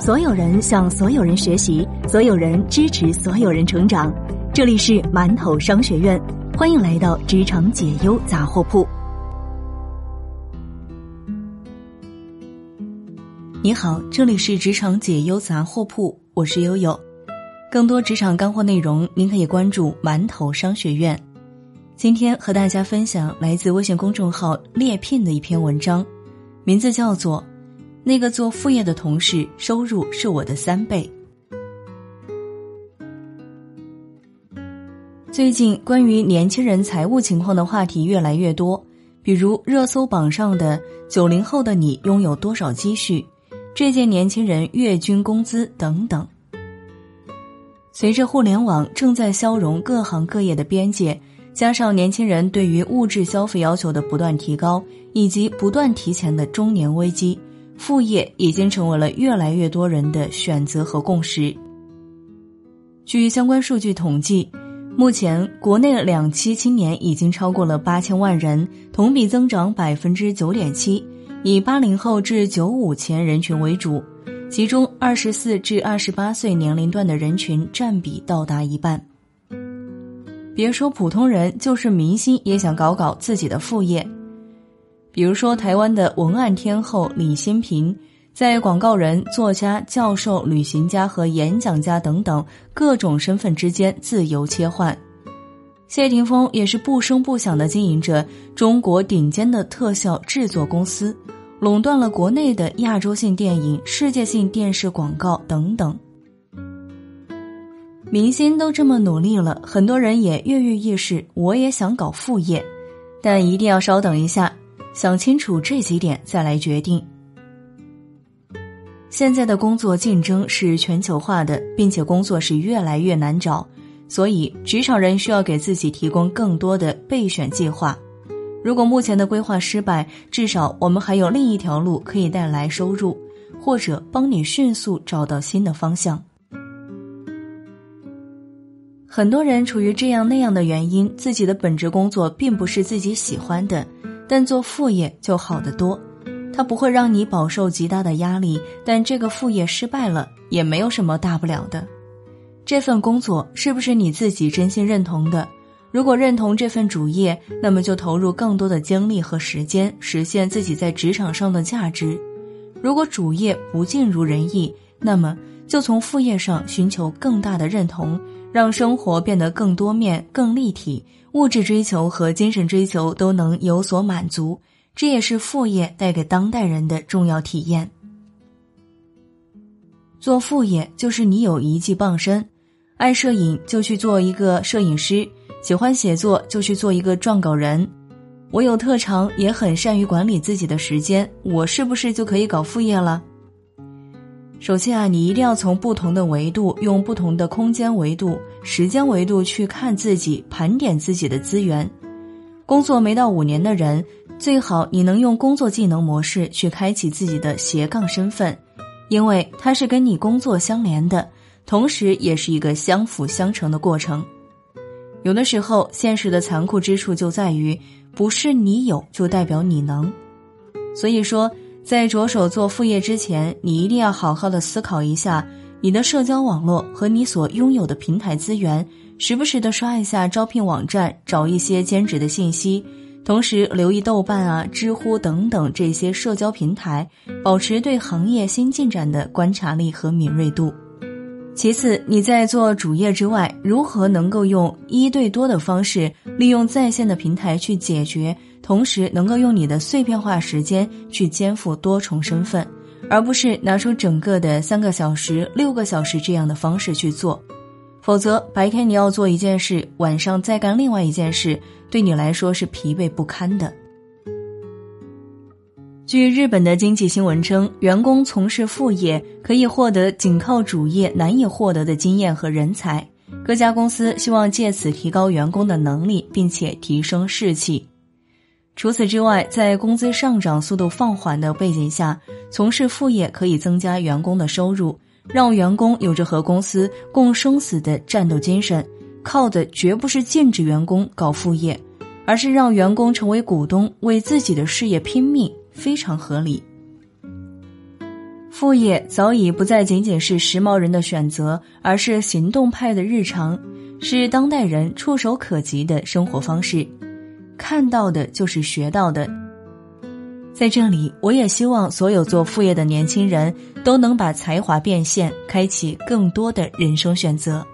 所有人向所有人学习，所有人支持所有人成长。这里是馒头商学院，欢迎来到职场解忧杂货铺。你好，这里是职场解忧杂货铺，我是悠悠。更多职场干货内容，您可以关注馒头商学院。今天和大家分享来自微信公众号猎聘的一篇文章，名字叫做。那个做副业的同事收入是我的三倍。最近关于年轻人财务情况的话题越来越多，比如热搜榜上的“九零后的你拥有多少积蓄”，这届年轻人月均工资等等。随着互联网正在消融各行各业的边界，加上年轻人对于物质消费要求的不断提高，以及不断提前的中年危机。副业已经成为了越来越多人的选择和共识。据相关数据统计，目前国内两期青年已经超过了八千万人，同比增长百分之九点七，以八零后至九五前人群为主，其中二十四至二十八岁年龄段的人群占比到达一半。别说普通人，就是明星也想搞搞自己的副业。比如说，台湾的文案天后李新平，在广告人、作家、教授、旅行家和演讲家等等各种身份之间自由切换。谢霆锋也是不声不响的经营着中国顶尖的特效制作公司，垄断了国内的亚洲性电影、世界性电视广告等等。明星都这么努力了，很多人也跃跃欲试，我也想搞副业，但一定要稍等一下。想清楚这几点再来决定。现在的工作竞争是全球化的，并且工作是越来越难找，所以职场人需要给自己提供更多的备选计划。如果目前的规划失败，至少我们还有另一条路可以带来收入，或者帮你迅速找到新的方向。很多人处于这样那样的原因，自己的本职工作并不是自己喜欢的。但做副业就好得多，它不会让你饱受极大的压力。但这个副业失败了也没有什么大不了的。这份工作是不是你自己真心认同的？如果认同这份主业，那么就投入更多的精力和时间，实现自己在职场上的价值。如果主业不尽如人意，那么就从副业上寻求更大的认同。让生活变得更多面、更立体，物质追求和精神追求都能有所满足，这也是副业带给当代人的重要体验。做副业就是你有一技傍身，爱摄影就去做一个摄影师，喜欢写作就去做一个撰稿人。我有特长，也很善于管理自己的时间，我是不是就可以搞副业了？首先啊，你一定要从不同的维度，用不同的空间维度、时间维度去看自己，盘点自己的资源。工作没到五年的人，最好你能用工作技能模式去开启自己的斜杠身份，因为它是跟你工作相连的，同时也是一个相辅相成的过程。有的时候，现实的残酷之处就在于，不是你有就代表你能，所以说。在着手做副业之前，你一定要好好的思考一下你的社交网络和你所拥有的平台资源，时不时的刷一下招聘网站，找一些兼职的信息，同时留意豆瓣啊、知乎等等这些社交平台，保持对行业新进展的观察力和敏锐度。其次，你在做主业之外，如何能够用一对多的方式，利用在线的平台去解决？同时，能够用你的碎片化时间去肩负多重身份，而不是拿出整个的三个小时、六个小时这样的方式去做。否则，白天你要做一件事，晚上再干另外一件事，对你来说是疲惫不堪的。据日本的经济新闻称，员工从事副业可以获得仅靠主业难以获得的经验和人才。各家公司希望借此提高员工的能力，并且提升士气。除此之外，在工资上涨速度放缓的背景下，从事副业可以增加员工的收入，让员工有着和公司共生死的战斗精神。靠的绝不是禁止员工搞副业，而是让员工成为股东，为自己的事业拼命，非常合理。副业早已不再仅仅是时髦人的选择，而是行动派的日常，是当代人触手可及的生活方式。看到的就是学到的。在这里，我也希望所有做副业的年轻人都能把才华变现，开启更多的人生选择。